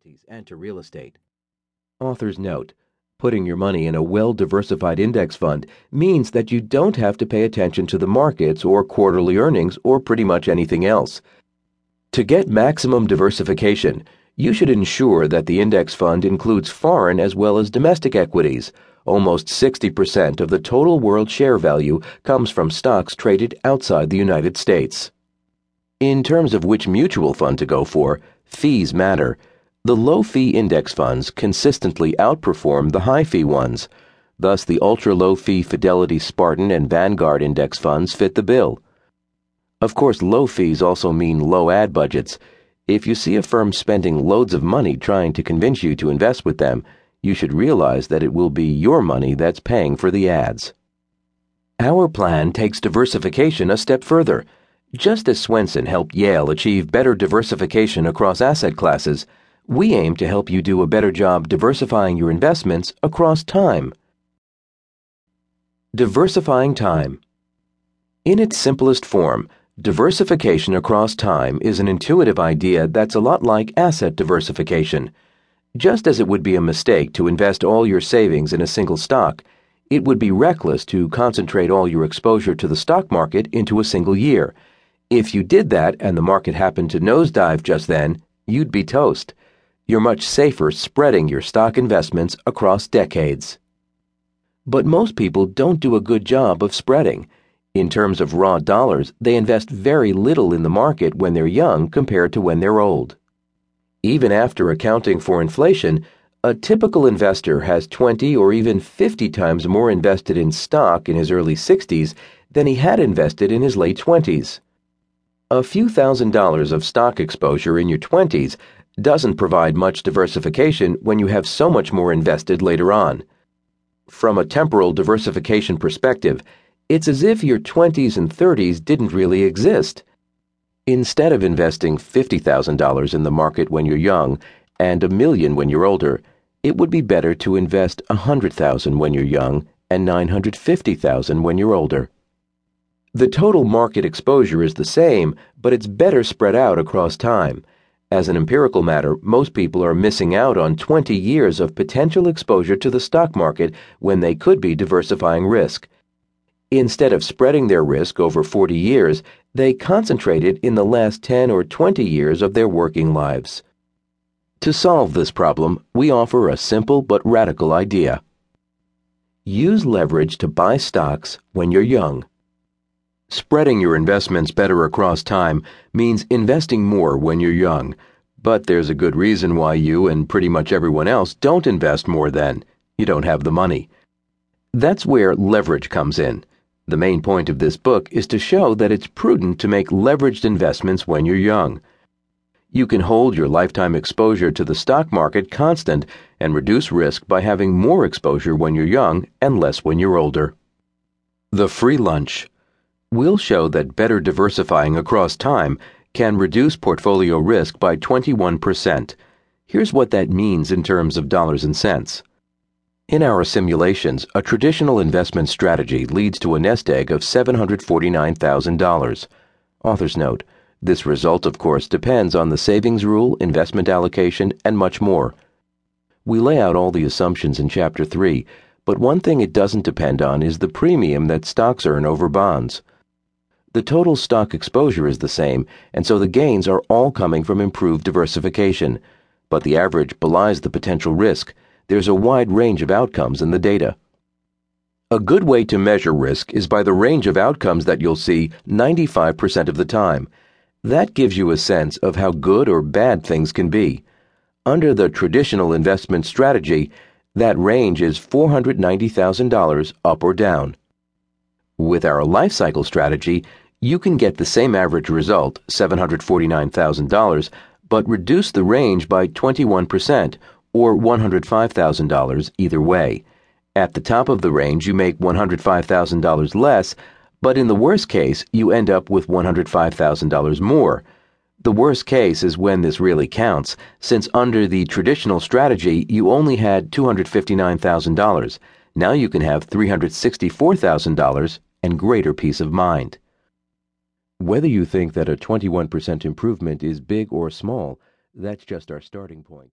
commodities and to real estate. Author's note Putting your money in a well diversified index fund means that you don't have to pay attention to the markets or quarterly earnings or pretty much anything else. To get maximum diversification, you should ensure that the index fund includes foreign as well as domestic equities. Almost 60% of the total world share value comes from stocks traded outside the United States. In terms of which mutual fund to go for, fees matter. The low fee index funds consistently outperform the high fee ones. Thus, the ultra low fee Fidelity Spartan and Vanguard index funds fit the bill. Of course, low fees also mean low ad budgets. If you see a firm spending loads of money trying to convince you to invest with them, you should realize that it will be your money that's paying for the ads. Our plan takes diversification a step further. Just as Swensen helped Yale achieve better diversification across asset classes, we aim to help you do a better job diversifying your investments across time. Diversifying time. In its simplest form, diversification across time is an intuitive idea that's a lot like asset diversification. Just as it would be a mistake to invest all your savings in a single stock, it would be reckless to concentrate all your exposure to the stock market into a single year. If you did that and the market happened to nosedive just then, you'd be toast you're much safer spreading your stock investments across decades. But most people don't do a good job of spreading. In terms of raw dollars, they invest very little in the market when they're young compared to when they're old. Even after accounting for inflation, a typical investor has 20 or even 50 times more invested in stock in his early 60s than he had invested in his late 20s. A few thousand dollars of stock exposure in your 20s doesn't provide much diversification when you have so much more invested later on. From a temporal diversification perspective, it's as if your 20s and 30s didn't really exist. Instead of investing $50,000 in the market when you're young and a million when you're older, it would be better to invest 100,000 when you're young and 950,000 when you're older. The total market exposure is the same, but it's better spread out across time. As an empirical matter, most people are missing out on 20 years of potential exposure to the stock market when they could be diversifying risk. Instead of spreading their risk over 40 years, they concentrate it in the last 10 or 20 years of their working lives. To solve this problem, we offer a simple but radical idea. Use leverage to buy stocks when you're young. Spreading your investments better across time means investing more when you're young, but there's a good reason why you and pretty much everyone else don't invest more then. You don't have the money. That's where leverage comes in. The main point of this book is to show that it's prudent to make leveraged investments when you're young. You can hold your lifetime exposure to the stock market constant and reduce risk by having more exposure when you're young and less when you're older. The Free Lunch We'll show that better diversifying across time can reduce portfolio risk by 21%. Here's what that means in terms of dollars and cents. In our simulations, a traditional investment strategy leads to a nest egg of $749,000. Author's note this result, of course, depends on the savings rule, investment allocation, and much more. We lay out all the assumptions in Chapter 3, but one thing it doesn't depend on is the premium that stocks earn over bonds. The total stock exposure is the same, and so the gains are all coming from improved diversification. But the average belies the potential risk. There's a wide range of outcomes in the data. A good way to measure risk is by the range of outcomes that you'll see 95% of the time. That gives you a sense of how good or bad things can be. Under the traditional investment strategy, that range is $490,000 up or down. With our life cycle strategy, you can get the same average result, $749,000, but reduce the range by 21% or $105,000 either way. At the top of the range, you make $105,000 less, but in the worst case, you end up with $105,000 more. The worst case is when this really counts, since under the traditional strategy, you only had $259,000. Now you can have $364,000 and greater peace of mind. Whether you think that a 21% improvement is big or small, that's just our starting point.